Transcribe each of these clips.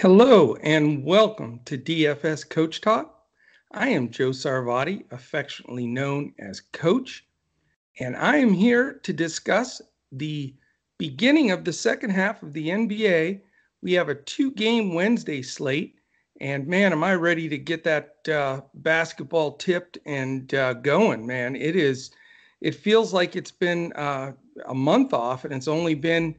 Hello and welcome to DFS Coach Talk. I am Joe Sarvati, affectionately known as Coach, and I am here to discuss the beginning of the second half of the NBA. We have a two game Wednesday slate, and man, am I ready to get that uh, basketball tipped and uh, going, man. It is, it feels like it's been uh, a month off, and it's only been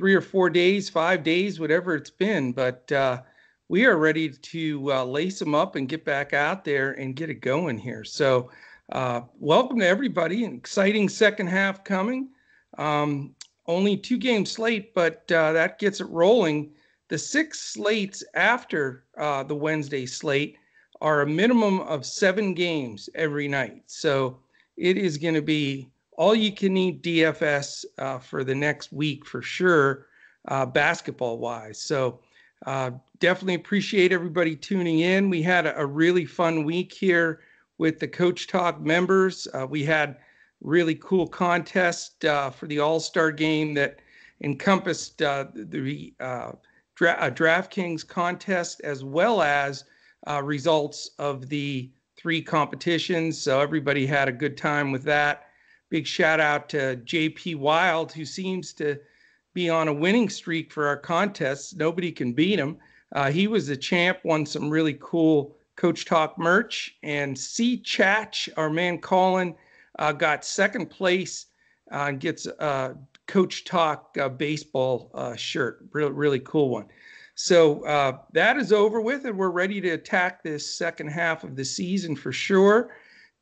three or four days, five days, whatever it's been. But uh, we are ready to uh, lace them up and get back out there and get it going here. So, uh, welcome to everybody. An exciting second half coming. Um, only two game slate, but uh, that gets it rolling. The six slates after uh, the Wednesday slate are a minimum of seven games every night. So, it is going to be all you can eat DFS uh, for the next week for sure, uh, basketball wise. So uh, definitely appreciate everybody tuning in. We had a, a, really fun week here with the Coach Talk members. Uh, we had really cool contest uh, for the All Star game that encompassed uh, the Dra- DraftKings contest as well as results of the three competitions. So everybody had a good time with that. Big shout out to JP Wild, who seems to be on a winning streak for our contests. Nobody can beat him. Uh, he was the champ, won some really cool Coach Talk merch. And C Chatch, our man Colin, uh, got second place uh, and gets a Coach Talk uh, baseball uh, shirt. Really, really cool one. So uh, that is over with, and we're ready to attack this second half of the season for sure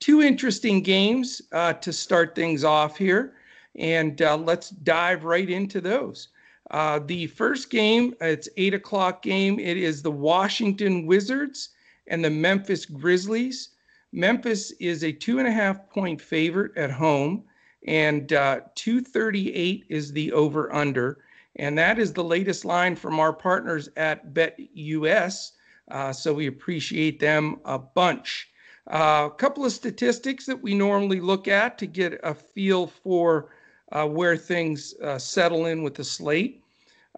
two interesting games uh, to start things off here, and uh, let's dive right into those. Uh, the first game, it's eight o'clock game. It is the Washington Wizards and the Memphis Grizzlies. Memphis is a two and a half point favorite at home, and uh, 238 is the over under. And that is the latest line from our partners at BetUS. Uh, so we appreciate them a bunch. Uh, a couple of statistics that we normally look at to get a feel for uh, where things uh, settle in with the slate.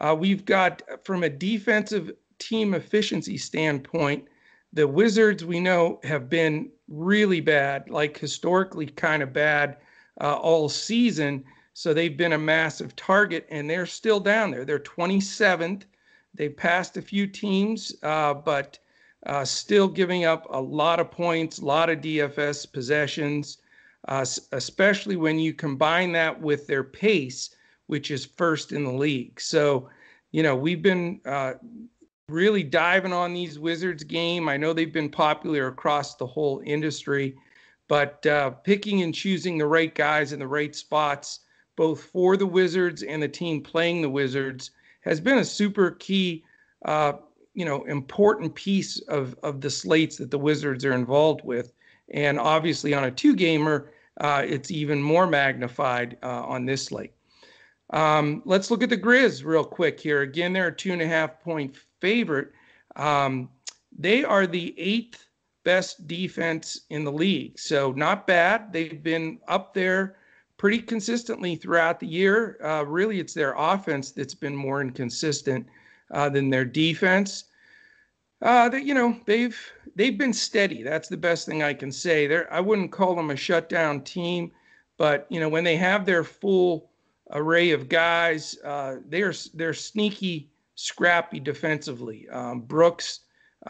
Uh, we've got, from a defensive team efficiency standpoint, the Wizards we know have been really bad, like historically kind of bad uh, all season. So they've been a massive target, and they're still down there. They're 27th. They've passed a few teams, uh, but uh, still giving up a lot of points, a lot of DFS possessions, uh, especially when you combine that with their pace, which is first in the league. So, you know, we've been uh, really diving on these Wizards game. I know they've been popular across the whole industry, but uh, picking and choosing the right guys in the right spots, both for the Wizards and the team playing the Wizards, has been a super key uh, you know important piece of of the slates that the Wizards are involved with, and obviously on a two gamer, uh, it's even more magnified uh, on this slate. Um, let's look at the Grizz real quick here. Again, they're a two and a half point favorite. Um, they are the eighth best defense in the league, so not bad. They've been up there pretty consistently throughout the year. Uh, really, it's their offense that's been more inconsistent uh, than their defense. Uh, that you know they've they've been steady. That's the best thing I can say. There, I wouldn't call them a shutdown team, but you know when they have their full array of guys, uh, they're they're sneaky, scrappy defensively. Um, Brooks,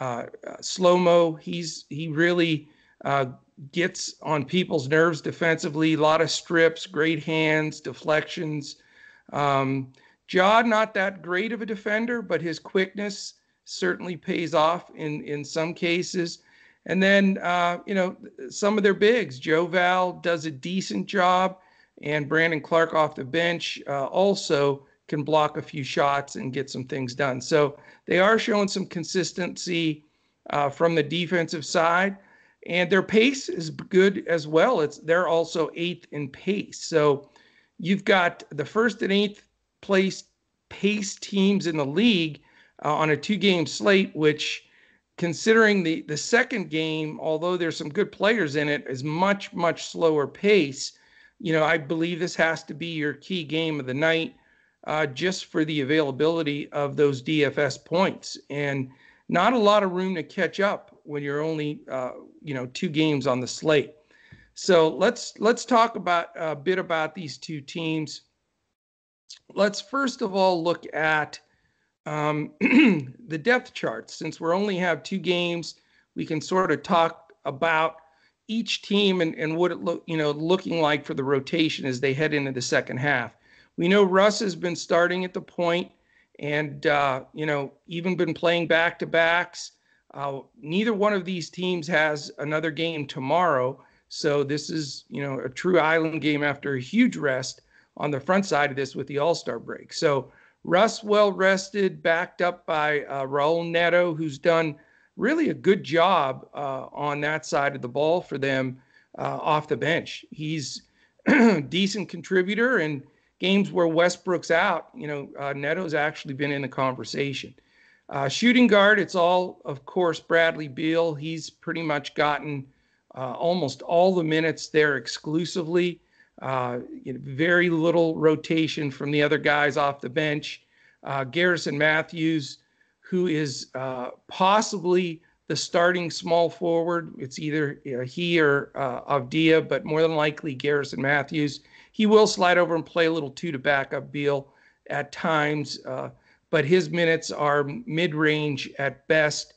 uh, uh, slow mo, he's he really uh, gets on people's nerves defensively. A lot of strips, great hands, deflections. Um, Ja, not that great of a defender, but his quickness certainly pays off in in some cases. And then uh, you know some of their bigs, Joe Val does a decent job, and Brandon Clark off the bench uh, also can block a few shots and get some things done. So they are showing some consistency uh, from the defensive side, and their pace is good as well. It's they're also eighth in pace. So you've got the first and eighth place pace teams in the league uh, on a two game slate, which considering the, the second game, although there's some good players in it, is much, much slower pace. You know, I believe this has to be your key game of the night. uh, just for the availability of those DFS points and not a lot of room to catch up when you're only uh, you know two games on the slate. So let's let's talk about a bit about these two teams. Let's first of all look at um, the depth charts. Since we only have two games, we can sort of talk about each team and, and what it look you know looking like for the rotation as they head into the second half. We know Russ has been starting at the point and uh, you know even been playing back to backs. Uh, neither one of these teams has another game tomorrow, so this is you know a true island game after a huge rest on the front side of this with the All Star break. So Russ well rested, backed up by uh, Raul Neto, who's done really a good job uh, on that side of the ball for them uh, off the bench. He's decent contributor and games where Westbrook's out, you know, uh, Neto's actually been in the conversation. Uh, shooting guard, it's all, of course, Bradley Beal. He's pretty much gotten uh, almost all the minutes there exclusively. Uh, you know, very little rotation from the other guys off the bench. Uh, Garrison Matthews, who is uh, possibly the starting small forward. It's either he or Avdija, but more than likely Garrison Matthews. He will slide over and play a little two to back up Beal at times, uh, but his minutes are mid range at best.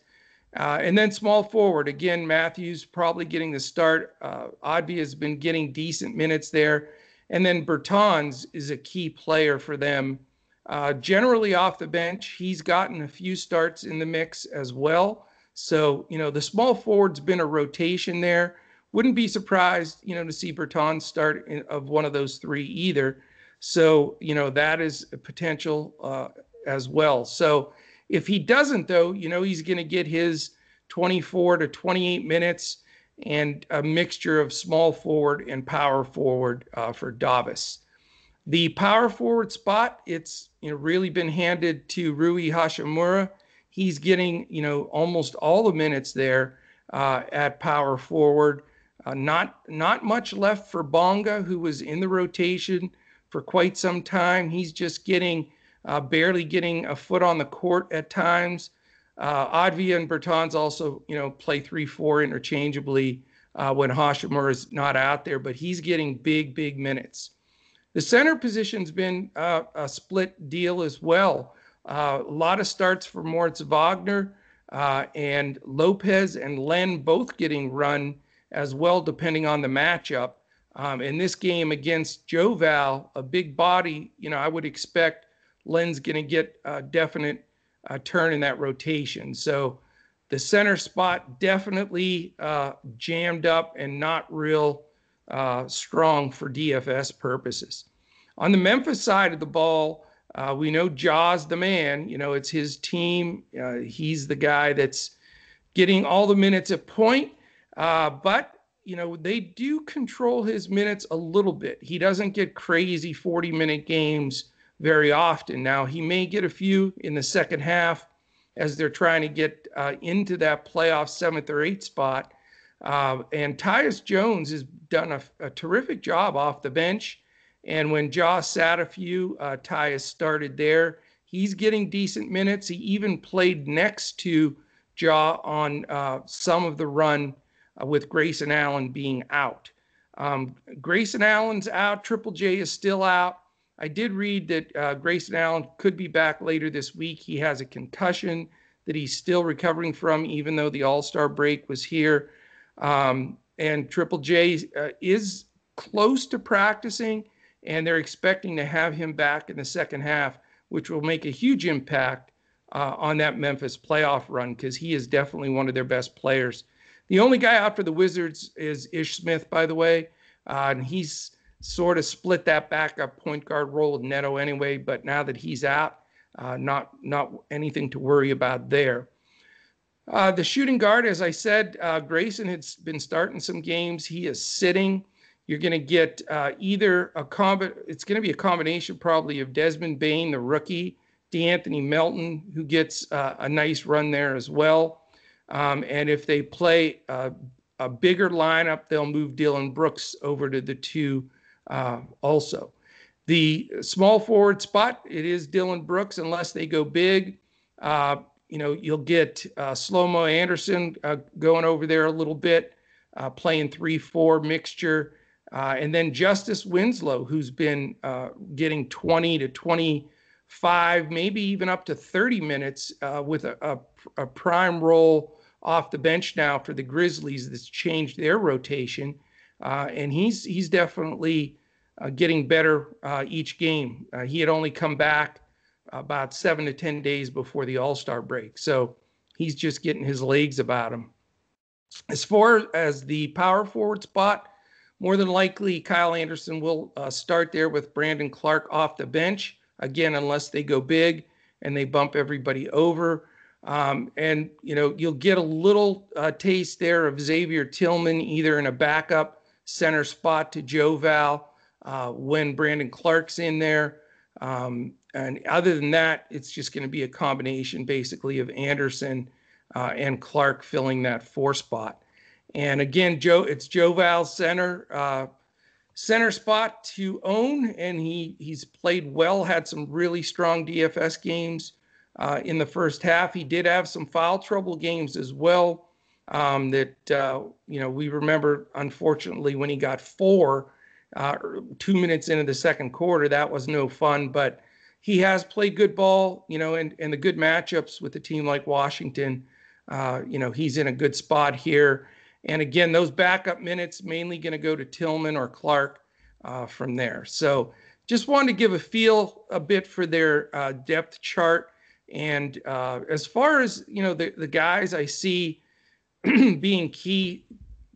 Uh, and then small forward, again, Matthews probably getting the start. Uh, Oddby has been getting decent minutes there. And then Bertans is a key player for them. Uh, generally off the bench, he's gotten a few starts in the mix as well. So, you know, the small forward's been a rotation there. Wouldn't be surprised, you know, to see Bertans start in, of one of those three either. So, you know, that is a potential uh, as well. So, if he doesn't, though, you know, he's going to get his 24 to 28 minutes and a mixture of small forward and power forward uh, for Davis. The power forward spot, it's you know really been handed to Rui Hachimura. He's getting you know almost all the minutes there uh, at power forward. Uh, not not much left for Bonga, who was in the rotation for quite some time. He's just getting uh, barely getting a foot on the court at times. Uh, Avdija and Bertans also, you know, play three four interchangeably uh, when Hachimura is not out there, but he's getting big big minutes. The center position's been uh, a split deal as well. Uh, a lot of starts for Moritz Wagner uh, and Lopez and Len both getting run as well, depending on the matchup. Um, in this game against Joe Val, a big body, you know, I would expect Len's going to get a definite uh, turn in that rotation. So the center spot definitely uh, jammed up and not real uh, strong for DFS purposes. On the Memphis side of the ball, uh, we know Ja's the man. You know, it's his team. Uh, he's the guy that's getting all the minutes at point. Uh, but you know they do control his minutes a little bit. He doesn't get crazy 40 minute games very often. Now he may get a few in the second half as they're trying to get uh, into that playoff seventh or eighth spot. Uh, and Tyus Jones has done a, a, terrific job off the bench. And when Ja sat a few, uh, Tyus started there. He's getting decent minutes. He even played next to Ja on uh, some of the run uh, with Grayson Allen being out. Um, Grayson Allen's out. Triple J is still out. I did read that uh, Grayson Allen could be back later this week. He has a concussion that he's still recovering from, even though the All Star break was here. Um, and Triple J uh, is close to practicing, and they're expecting to have him back in the second half, which will make a huge impact uh, on that Memphis playoff run because he is definitely one of their best players. The only guy out for the Wizards is Ish Smith, by the way, uh, and he's sort of split that backup point guard role with Neto anyway. But now that he's out, uh, not not anything to worry about there. Uh, the shooting guard, as I said, uh, Grayson has been starting some games. He is sitting. You're going to get uh, either a combi- It's going to be a combination probably of Desmond Bane, the rookie, De'Anthony Melton, who gets uh, a nice run there as well. Um, and if they play a, a, bigger lineup, they'll move Dillon Brooks over to the two uh, also. the small forward spot, it is Dillon Brooks, unless they go big. Uh, you know, you'll get uh, Slomo Anderson uh, going over there a little bit, uh, playing 3 4 mixture. Uh, and then Justice Winslow, who's been uh, getting 20 to 25, maybe even up to 30 minutes uh, with a, a, a, prime role off the bench now for the Grizzlies that's changed their rotation. And he's he's definitely uh, getting better uh, each game. Uh, he had only come back about seven to 10 days before the All Star break. So he's just getting his legs about him. As far as the power forward spot, more than likely Kyle Anderson will uh, start there with Brandon Clark off the bench. Again, unless they go big and they bump everybody over. Um, and, you know, you'll get a little uh, taste there of Xavier Tillman either in a backup center spot to Joe Val uh, when Brandon Clark's in there. Um, and other than that, it's just going to be a combination basically of Anderson uh, and Clark filling that four spot. And again, Joe, it's Joe Val's center uh, center spot to own, and he he's played well. Had some really strong DFS games uh, in the first half. He did have some foul trouble games as well. Um, that uh, you know we remember, unfortunately, when he got four uh, two minutes into the second quarter. That was no fun, but he has played good ball, you know, and, and the good matchups with a team like Washington. Uh, you know, he's in a good spot here. And again, those backup minutes mainly going to go to Tillman or clark uh, from there. So just wanted to give a feel a bit for their uh, depth chart. And uh, as far as, you know, the, the guys I see being key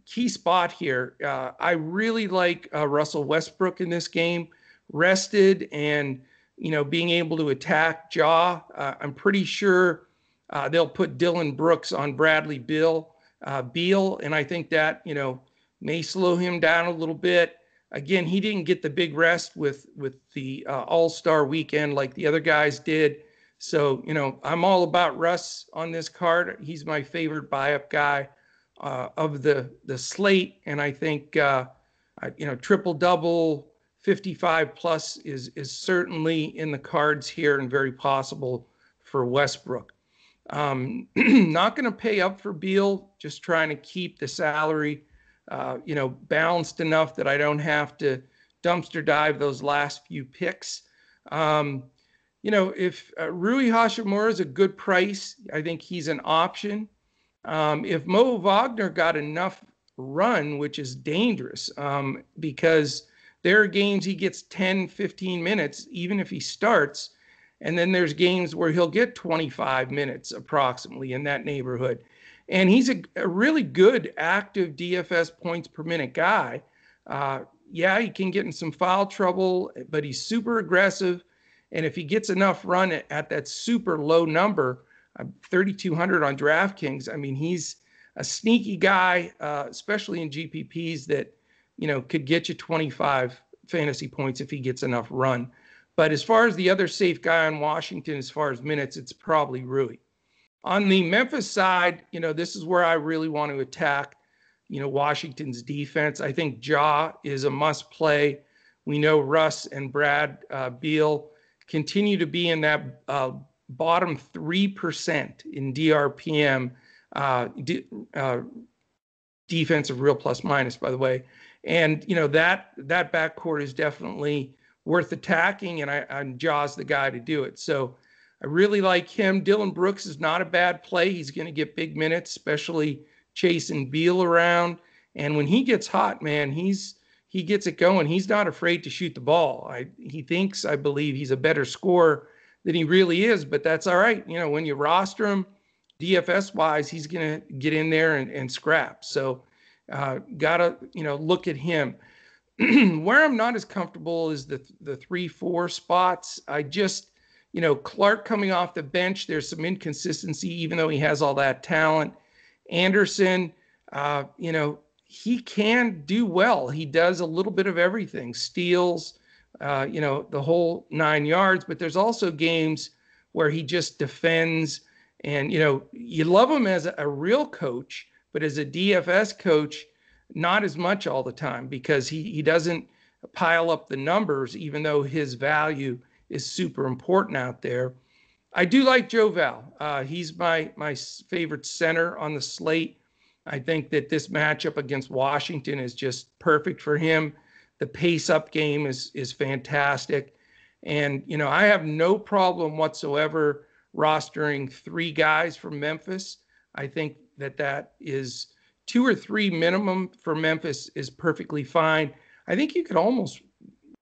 key spot here. Uh, I really like uh, Russell Westbrook in this game, rested and you know being able to attack Ja. Uh, I'm pretty sure uh, they'll put Dillon Brooks on Bradley Bill uh, Beal, and I think that you know may slow him down a little bit. Again, he didn't get the big rest with with the uh, All Star weekend like the other guys did. So you know I'm all about Russ on this card. He's my favorite buy up guy uh, of the the slate, and I think uh, you know triple double, 55 plus is is certainly in the cards here and very possible for Westbrook. Um, not going to pay up for Beal, just trying to keep the salary, uh, you know, balanced enough that I don't have to dumpster dive those last few picks. Um, you know, if uh, Rui Hachimura is a good price, I think he's an option. Um, if Mo Wagner got enough run, which is dangerous um, because there are games he gets 10, 15 minutes, even if he starts. And then there's games where he'll get 25 minutes approximately in that neighborhood. And he's a, a really good active DFS points per minute guy. Uh, yeah, he can get in some foul trouble, but he's super aggressive. And if he gets enough run at, at that super low number, 3,200 on DraftKings. I mean, he's a sneaky guy, uh, especially in GPPs that, you know, could get you 25 fantasy points if he gets enough run. But as far as the other safe guy on Washington, as far as minutes, it's probably Rui. On the Memphis side, you know, this is where I really want to attack, you know, Washington's defense. I think Ja is a must play. We know Russ and Brad uh, Beal continue to be in that uh, bottom 3% in DRPM, uh, d- uh, defensive real plus minus, by the way. And, you know, that that backcourt is definitely worth attacking, and I, I'm Ja's the guy to do it. So I really like him. Dillon Brooks is not a bad play. He's going to get big minutes, especially chasing Beal around. And when he gets hot, man, he's he gets it going. He's not afraid to shoot the ball. I, he thinks, I believe, he's a better scorer than he really is, but that's all right. You know, when you roster him DFS wise, he's going to get in there and, and scrap. So, uh, got to, you know, look at him. Where I'm not as comfortable is the the three four spots. I just, you know, Clark coming off the bench. There's some inconsistency, even though he has all that talent. Anderson, uh, you know, he can do well. He does a little bit of everything. Steals, uh, you know, the whole nine yards. But there's also games where he just defends. And, you know, you love him as a, real coach, but as a DFS coach, not as much all the time because he, he doesn't pile up the numbers, even though his value is super important out there. I do like Joe Val. Uh, he's my my favorite center on the slate. I think that this matchup against Washington is just perfect for him. The pace up game is is fantastic. And you know, I have no problem whatsoever rostering three guys from Memphis. I think that that is two or three minimum for Memphis is perfectly fine. I think you could almost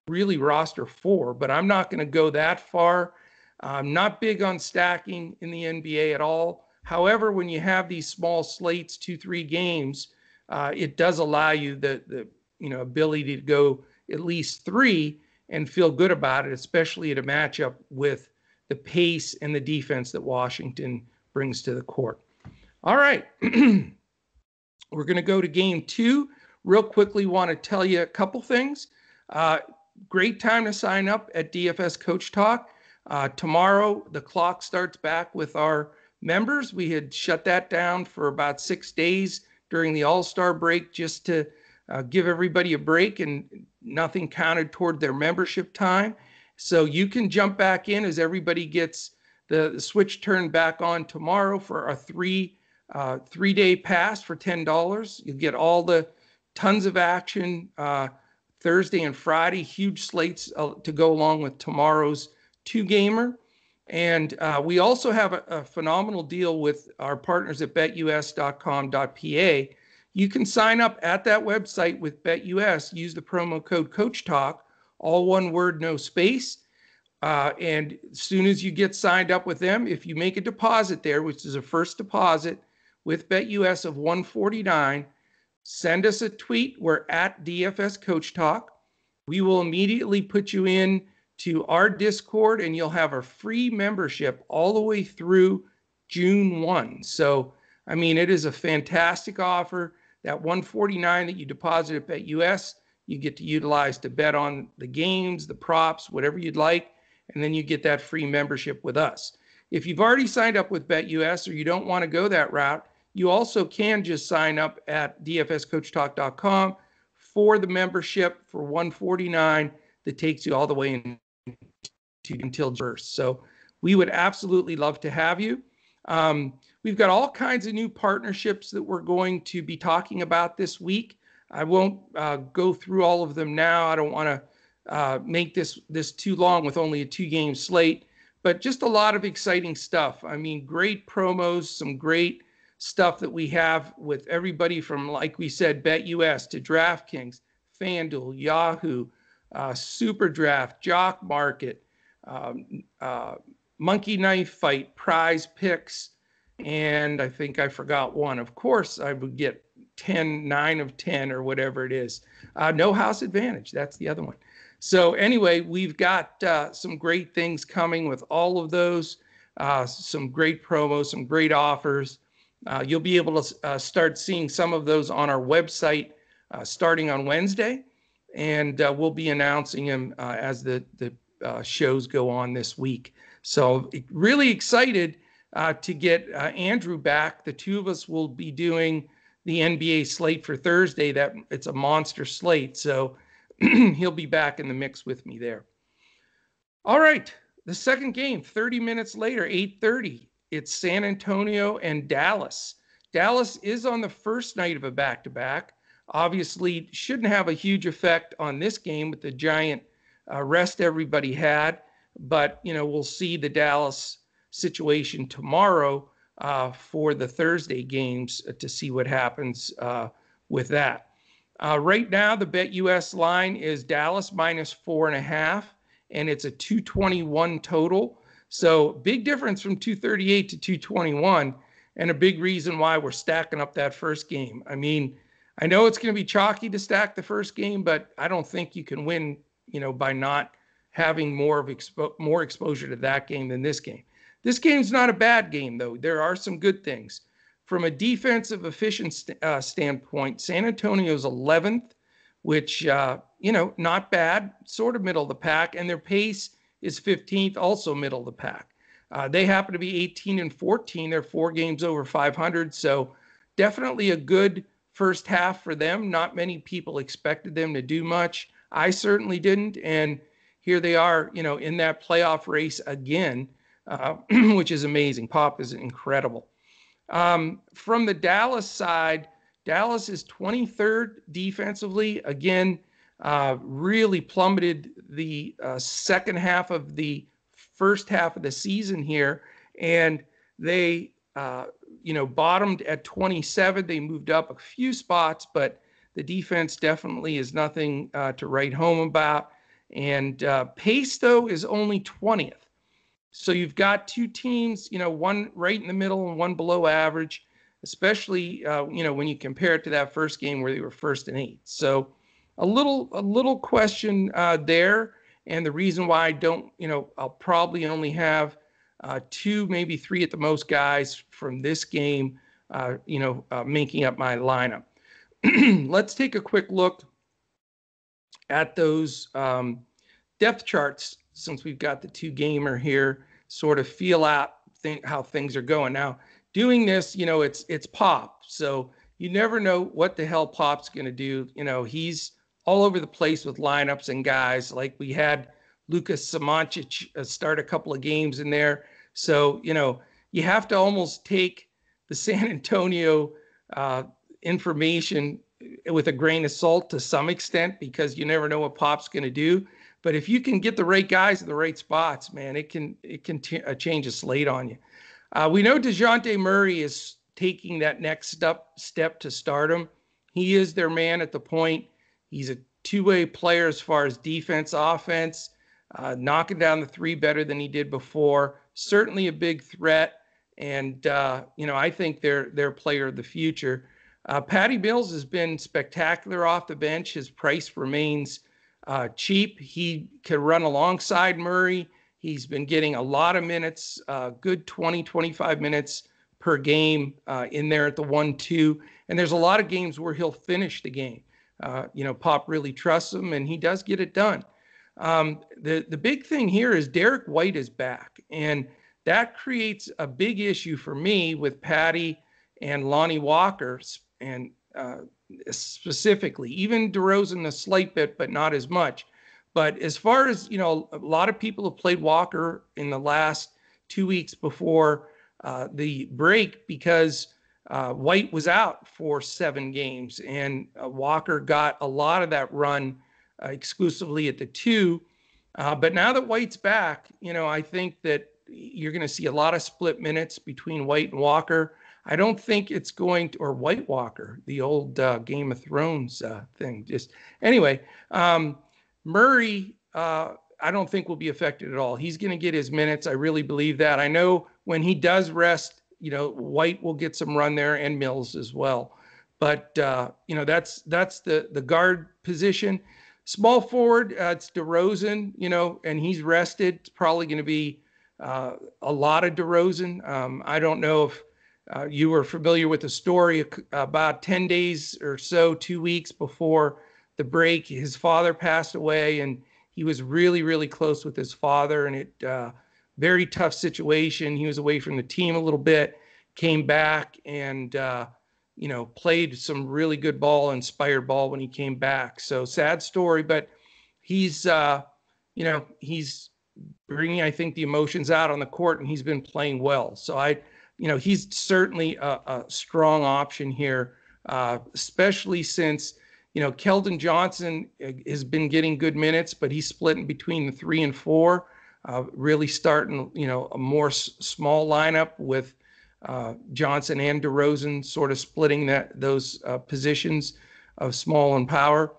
really roster four, but I'm not going to go that far. I'm not big on stacking in the NBA at all. However, when you have these small slates, two, three games, uh, it does allow you the, the you know ability to go at least three and feel good about it, especially at a matchup with the pace and the defense that Washington brings to the court. All right. We're going to go to game two. Real quickly, want to tell you a couple things. Uh, great time to sign up at DFS Coach Talk. Uh, tomorrow, the clock starts back with our members. We had shut that down for about six days during the All Star break just to uh, give everybody a break, and nothing counted toward their membership time. So you can jump back in as everybody gets the, the switch turned back on tomorrow for a three uh, three day pass for ten dollars. You get all the tons of action uh, Thursday and Friday, huge slates uh, to go along with tomorrow's two gamer. And uh, we also have a, a, phenomenal deal with our partners at betus.com.pa. You can sign up at that website with BetUS, use the promo code Coach Talk, all one word, no space. Uh, and as soon as you get signed up with them, if you make a deposit there, which is a first deposit with BetUS of 149, send us a tweet. We're at DFS Coach Talk. We will immediately put you in to our Discord and you'll have a free membership all the way through June 1. So, I mean, it is a fantastic offer. That 149 that you deposit at BetUS, you get to utilize to bet on the games, the props, whatever you'd like, and then you get that free membership with us. If you've already signed up with BetUS or you don't want to go that route, you also can just sign up at dfscoachtalk.com for the membership for 149 that takes you all the way in until first. So we would absolutely love to have you. Um, we've got all kinds of new partnerships that we're going to be talking about this week. I won't uh, go through all of them now. I don't want to uh, make this this too long with only a two game slate, but just a lot of exciting stuff. I mean, great promos, some great stuff that we have with everybody from, like we said, BetUS to DraftKings, FanDuel, Yahoo, uh, Super Draft, Jock Market, um, uh, Monkey Knife Fight, Prize Picks, and I think I forgot one. Of course, I would get 10, 9 of 10 or whatever it is. Uh, no House Advantage, that's the other one. So, anyway, we've got uh, some great things coming with all of those, uh, some great promos, some great offers. Uh, you'll be able to uh, start seeing some of those on our website uh, starting on Wednesday, and we'll be announcing them as the the uh, shows go on this week. So really excited to get Andrew back. The two of us will be doing the NBA slate for Thursday. That it's a monster slate, so he'll be back in the mix with me there. All right, the second game, 30 minutes later, 8:30 it's San Antonio and Dallas. Dallas is on the first night of a back to back. Obviously, shouldn't have a huge effect on this game with the giant uh, rest everybody had. But, you know, we'll see the Dallas situation tomorrow uh, for the Thursday games to see what happens uh, with that. Uh, right now, the BetUS line is Dallas minus four and a half, and it's a 221 total. So big difference from 238 to 221, and a big reason why we're stacking up that first game. I mean, I know it's going to be chalky to stack the first game, but I don't think you can win, you know, by not having more of expo- more exposure to that game than this game. This game's not a bad game though. There are some good things. From a defensive efficiency uh, standpoint, San Antonio's 11th, which uh, you know, not bad, sort of middle of the pack, and their pace is 15th, also middle of the pack. Uh, they happen to be 18 and 14. They're four games over 500. So definitely a good first half for them. Not many people expected them to do much. I certainly didn't. And here they are, you know, in that playoff race again, uh, which is amazing. Pop is incredible. Um, from the Dallas side, Dallas is 23rd defensively. Again, uh, really plummeted the uh, second half of the first half of the season here, and they, uh, you know, bottomed at 27. They moved up a few spots, but the defense definitely is nothing uh, to write home about. And uh, pace, though, is only 20th. So you've got two teams, you know, one right in the middle and one below average, especially, uh, you know, when you compare it to that first game where they were first and eight. So a little, a little question uh, there. And the reason why I don't, you know, I'll probably only have uh, two, maybe three at the most guys from this game, uh, you know, making up my lineup. Let's take a quick look at those um, depth charts since we've got the two gamer here, sort of feel out think how things are going. Now, doing this, you know, it's it's Pop, so you never know what the hell Pop's going to do. You know, he's all over the place with lineups and guys. Like we had Lucas Samanic uh, start a couple of games in there. So, you know, you have to almost take the San Antonio uh, information with a grain of salt to some extent because you never know what Pop's going to do. But if you can get the right guys in the right spots, man, it can it can t- uh, change a slate on you. Uh, we know Dejounte Murray is taking that next step step to stardom. He is their man at the point. He's a two-way player as far as defense, offense, uh, knocking down the three better than he did before. Certainly a big threat, and uh, you know I think they're they're player of the future. Uh, Patty Mills has been spectacular off the bench. His price remains uh, cheap. He could run alongside Murray. He's been getting a lot of minutes, uh, good 20, 25 minutes per game uh, in there at the one, two. And there's a lot of games where he'll finish the game. Uh, you know, Pop really trusts him and he does get it done. Um, the, the big thing here is Derrick White is back. And that creates a big issue for me with Patty and Lonnie Walker. And uh, specifically. Even DeRozan a slight bit, but not as much. But as far as you know, a lot of people have played Walker in the last two weeks before uh, the break because uh, White was out for seven games, and uh, Walker got a lot of that run uh, exclusively at the two. Uh, but now that White's back, you know, I think that you're going to see a lot of split minutes between White and Walker. I don't think it's going to, or White Walker, the old uh, Game of Thrones uh, thing. Just anyway, um, Murray, uh, I don't think will be affected at all. He's going to get his minutes. I really believe that. I know when he does rest, you know, White will get some run there and Mills as well. But uh, you know, that's that's the the guard position. Small forward, uh, it's DeRozan, you know, and he's rested. It's probably going to be uh, a lot of DeRozan. Um, I don't know if uh, you were familiar with the story about 10 days or so, two weeks before the break. His father passed away, and he was really, really close with his father, and it uh, very tough situation. He was away from the team a little bit, came back, and uh, you know played some really good ball, inspired ball when he came back. So sad story, but he's uh, you know he's bringing I think the emotions out on the court, and he's been playing well. So I you know, he's certainly a, a strong option here, uh, especially since, you know, Keldon Johnson uh, has been getting good minutes, but he's splitting between the three and four, uh, really starting, you know, a more s- small lineup with uh, Johnson and DeRozan sort of splitting that those uh, positions of small and power.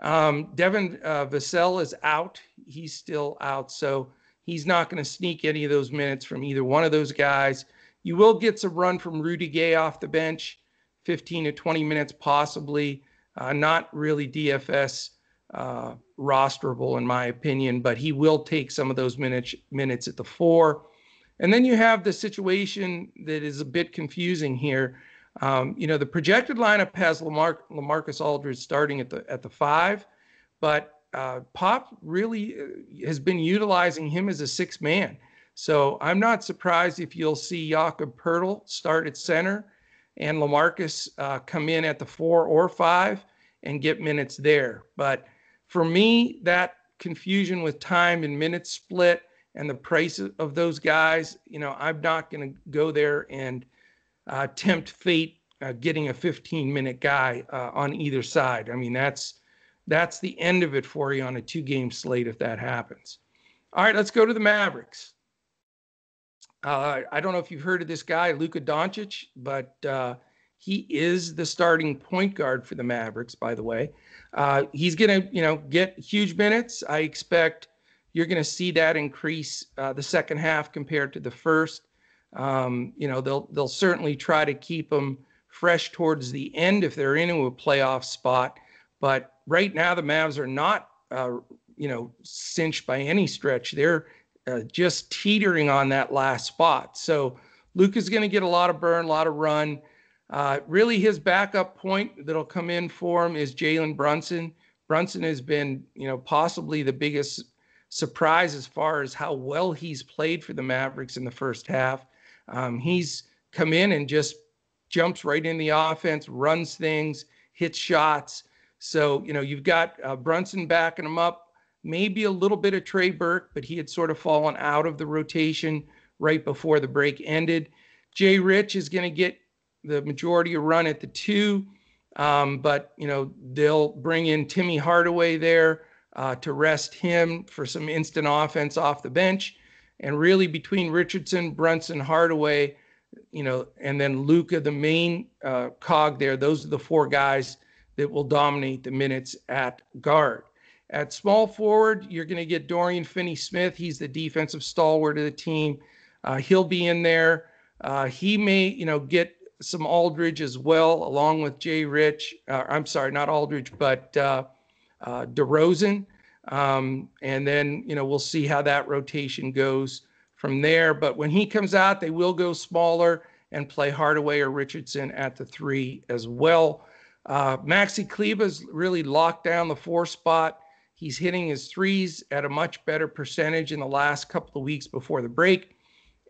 Um, Devin uh, Vassell is out. He's still out. So he's not going to sneak any of those minutes from either one of those guys. You will get some run from Rudy Gay off the bench, 15 to 20 minutes possibly. Uh, not really DFS uh, rosterable in my opinion, but he will take some of those minutes minutes at the four. And then you have the situation that is a bit confusing here. Um, you know, the projected lineup has Lamar, Lamarcus Aldridge starting at the at the five, but uh, Pop really uh, has been utilizing him as a six man. So I'm not surprised if you'll see Jakob Poeltl start at center and Lamarcus uh, come in at the four or five and get minutes there. But for me, that confusion with time and minutes split and the price of those guys, you know, I'm not going to go there and uh, tempt fate uh, getting a 15 minute guy uh, on either side. I mean, that's that's the end of it for you on a two game slate if that happens. All right, let's go to the Mavericks. Uh, I don't know if you've heard of this guy, Luka Doncic, but uh, he is the starting point guard for the Mavericks. By the way, uh, he's going to, you know, get huge minutes. I expect you're going to see that increase uh, the second half compared to the first. Um, you know, they'll they'll certainly try to keep him fresh towards the end if they're into a playoff spot. But right now, the Mavs are not, uh, you know, cinched by any stretch. They're uh, just teetering on that last spot. So Luke is going to get a lot of burn, a lot of run. Uh, really, his backup point that'll come in for him is Jalen Brunson. Brunson has been, you know, possibly the biggest surprise as far as how well he's played for the Mavericks in the first half. Um, he's come in and just jumps right in the offense, runs things, hits shots. So, you know, you've got uh, Brunson backing him up, maybe a little bit of Trey Burke, but he had sort of fallen out of the rotation right before the break ended. Jay Rich is going to get the majority of run at the two, um, but, you know, they'll bring in Timmy Hardaway there uh, to rest him for some instant offense off the bench. And really, between Richardson, Brunson, Hardaway, you know, and then Luka, the main uh, cog there, those are the four guys that will dominate the minutes at guard. At small forward, you're going to get Dorian Finney Smith. He's the defensive stalwart of the team. Uh, he'll be in there. Uh, he may, you know, get some Aldridge as well, along with Jay Rich. Uh, I'm sorry, not Aldridge, but uh, uh, DeRozan. Um, and then, you know, we'll see how that rotation goes from there. But when he comes out, they will go smaller and play Hardaway or Richardson at the three as well. Uh, Maxi Kleber's really locked down the four spot. He's hitting his threes at a much better percentage in the last couple of weeks before the break.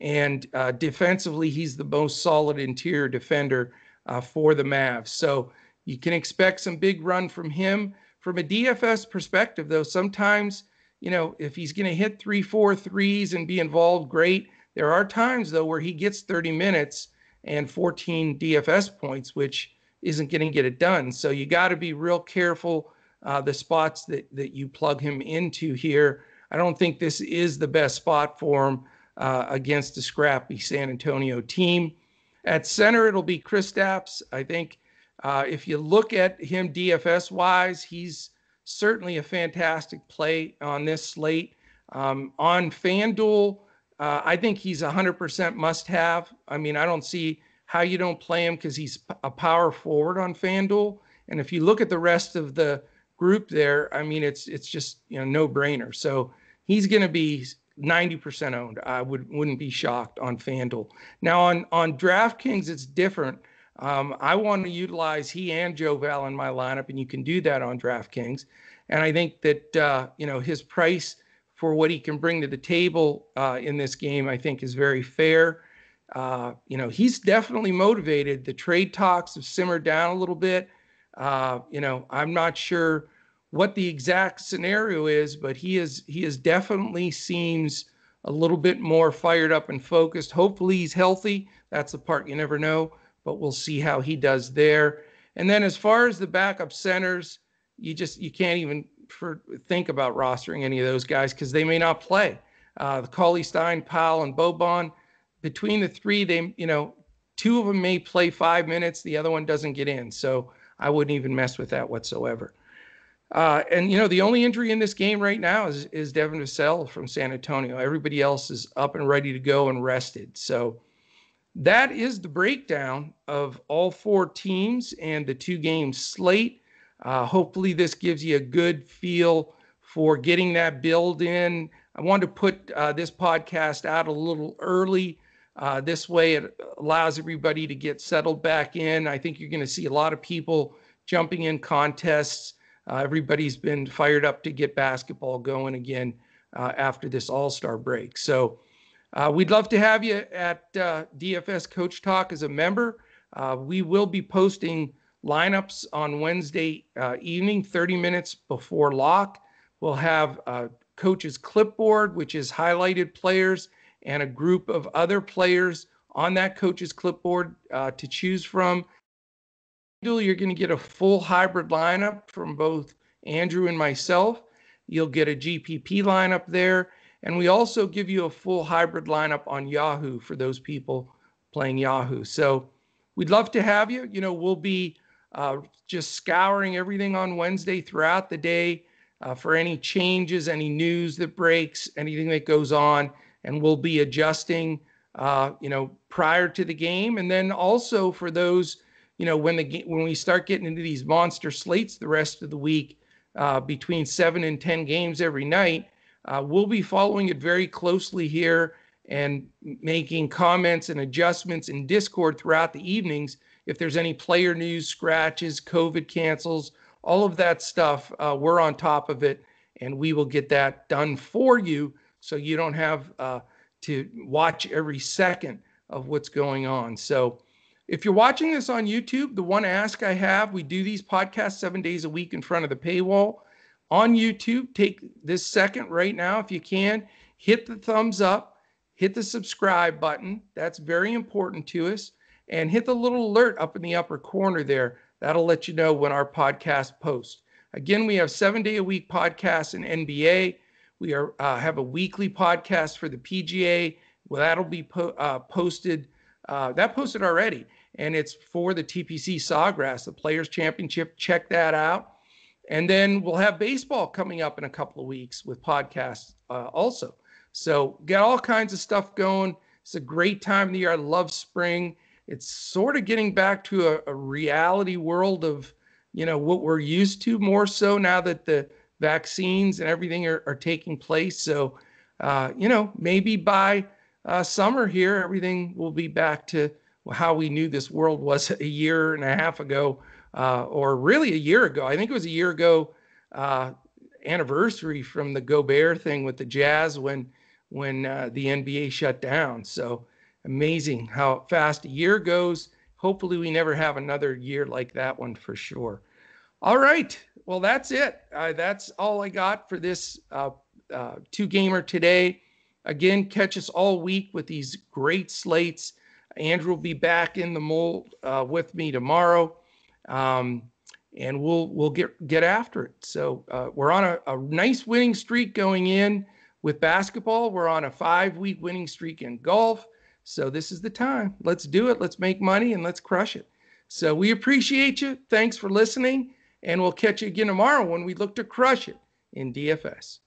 And uh, defensively, he's the most solid interior defender uh, for the Mavs. So you can expect some big run from him. From a DFS perspective, though, sometimes, you know, if he's going to hit three, four threes and be involved, great. There are times, though, where he gets 30 minutes and 14 DFS points, which isn't going to get it done. So you got to be real careful uh, the spots that that you plug him into here. I don't think this is the best spot for him uh, against a scrappy San Antonio team. At center, it'll be Kristaps. I think uh, if you look at him DFS wise, he's certainly a fantastic play on this slate. Um, on FanDuel, uh, I think he's 100% must have. I mean, I don't see how you don't play him because he's a power forward on FanDuel. And if you look at the rest of the group there, I mean, it's it's just you know no brainer. So he's going to be 90% owned. I would wouldn't be shocked on FanDuel. Now on on DraftKings, it's different. Um, I want to utilize he and Joe Val in my lineup, and you can do that on DraftKings. And I think that uh, you know his price for what he can bring to the table uh, in this game, I think, is very fair. Uh, you know, he's definitely motivated. The trade talks have simmered down a little bit. Uh, you know, I'm not sure what the exact scenario is, but he is he is definitely seems a little bit more fired up and focused. Hopefully he's healthy. That's the part you never know, but we'll see how he does there. And then as far as the backup centers, you just you can't even for, think about rostering any of those guys because they may not play. Uh, the Cauley Stein, Powell, and Boban between the three, they, you know, two of them may play five minutes, the other one doesn't get in. So I wouldn't even mess with that whatsoever. Uh, and you know, the only injury in this game right now is is Devin Vassell from San Antonio. Everybody else is up and ready to go and rested. So that is the breakdown of all four teams and the two game slate. Uh, hopefully, this gives you a good feel for getting that build in. I wanted to put uh, this podcast out a little early uh, this way, it allows everybody to get settled back in. I think you're going to see a lot of people jumping in contests. Uh, everybody's been fired up to get basketball going again uh, after this All Star break. So uh, we'd love to have you at uh, DFS Coach Talk as a member. Uh, we will be posting lineups on Wednesday evening, 30 minutes before lock. We'll have a coach's clipboard, which is highlighted players and a group of other players on that coach's clipboard uh, to choose from. You're going to get a full hybrid lineup from both Andrew and myself. You'll get a GPP lineup there. And we also give you a full hybrid lineup on Yahoo for those people playing Yahoo. So we'd love to have you. You know, we'll be uh, just scouring everything on Wednesday throughout the day uh, for any changes, any news that breaks, anything that goes on. And we'll be adjusting, uh, you know, prior to the game. And then also for those, you know, when the when we start getting into these monster slates the rest of the week, uh, between seven and 10 games every night, uh, we'll be following it very closely here and making comments and adjustments in Discord throughout the evenings. If there's any player news, scratches, COVID cancels, all of that stuff, uh, we're on top of it and we will get that done for you so you don't have uh, to watch every second of what's going on. So, if you're watching this on YouTube, the one ask I have, we do these podcasts seven days a week in front of the paywall on YouTube. Take this second right now, if you can, hit the thumbs up, hit the subscribe button. That's very important to us. And hit the little alert up in the upper corner there. That'll let you know when our podcast posts. Again, we have seven day a week podcasts in NBA. We are uh, have a weekly podcast for the PGA. Well, that'll be po- uh, posted. Uh, that posted already and it's for the TPC Sawgrass, the Players Championship. Check that out. And then we'll have baseball coming up in a couple of weeks with podcasts uh, also. So get all kinds of stuff going. It's a great time of the year. I love spring. It's sort of getting back to a, a reality world of, you know, what we're used to more so now that the vaccines and everything are, are taking place. So, uh, you know, maybe by uh, summer here, everything will be back to how we knew this world was a year and a half ago, uh, or really a year ago. I think it was a year ago uh, anniversary from the Gobert thing with the Jazz when when uh, the NBA shut down. So amazing how fast a year goes. Hopefully, we never have another year like that one for sure. All right. Well, that's it. Uh, that's all I got for this uh, uh, two gamer today. Again, catch us all week with these great slates. Andrew will be back in the mold uh, with me tomorrow, um, and we'll we'll get get after it. So uh, we're on a, a nice winning streak going in with basketball. We're on a five week winning streak in golf. So this is the time. Let's do it. Let's make money and let's crush it. So we appreciate you. Thanks for listening, and we'll catch you again tomorrow when we look to crush it in DFS.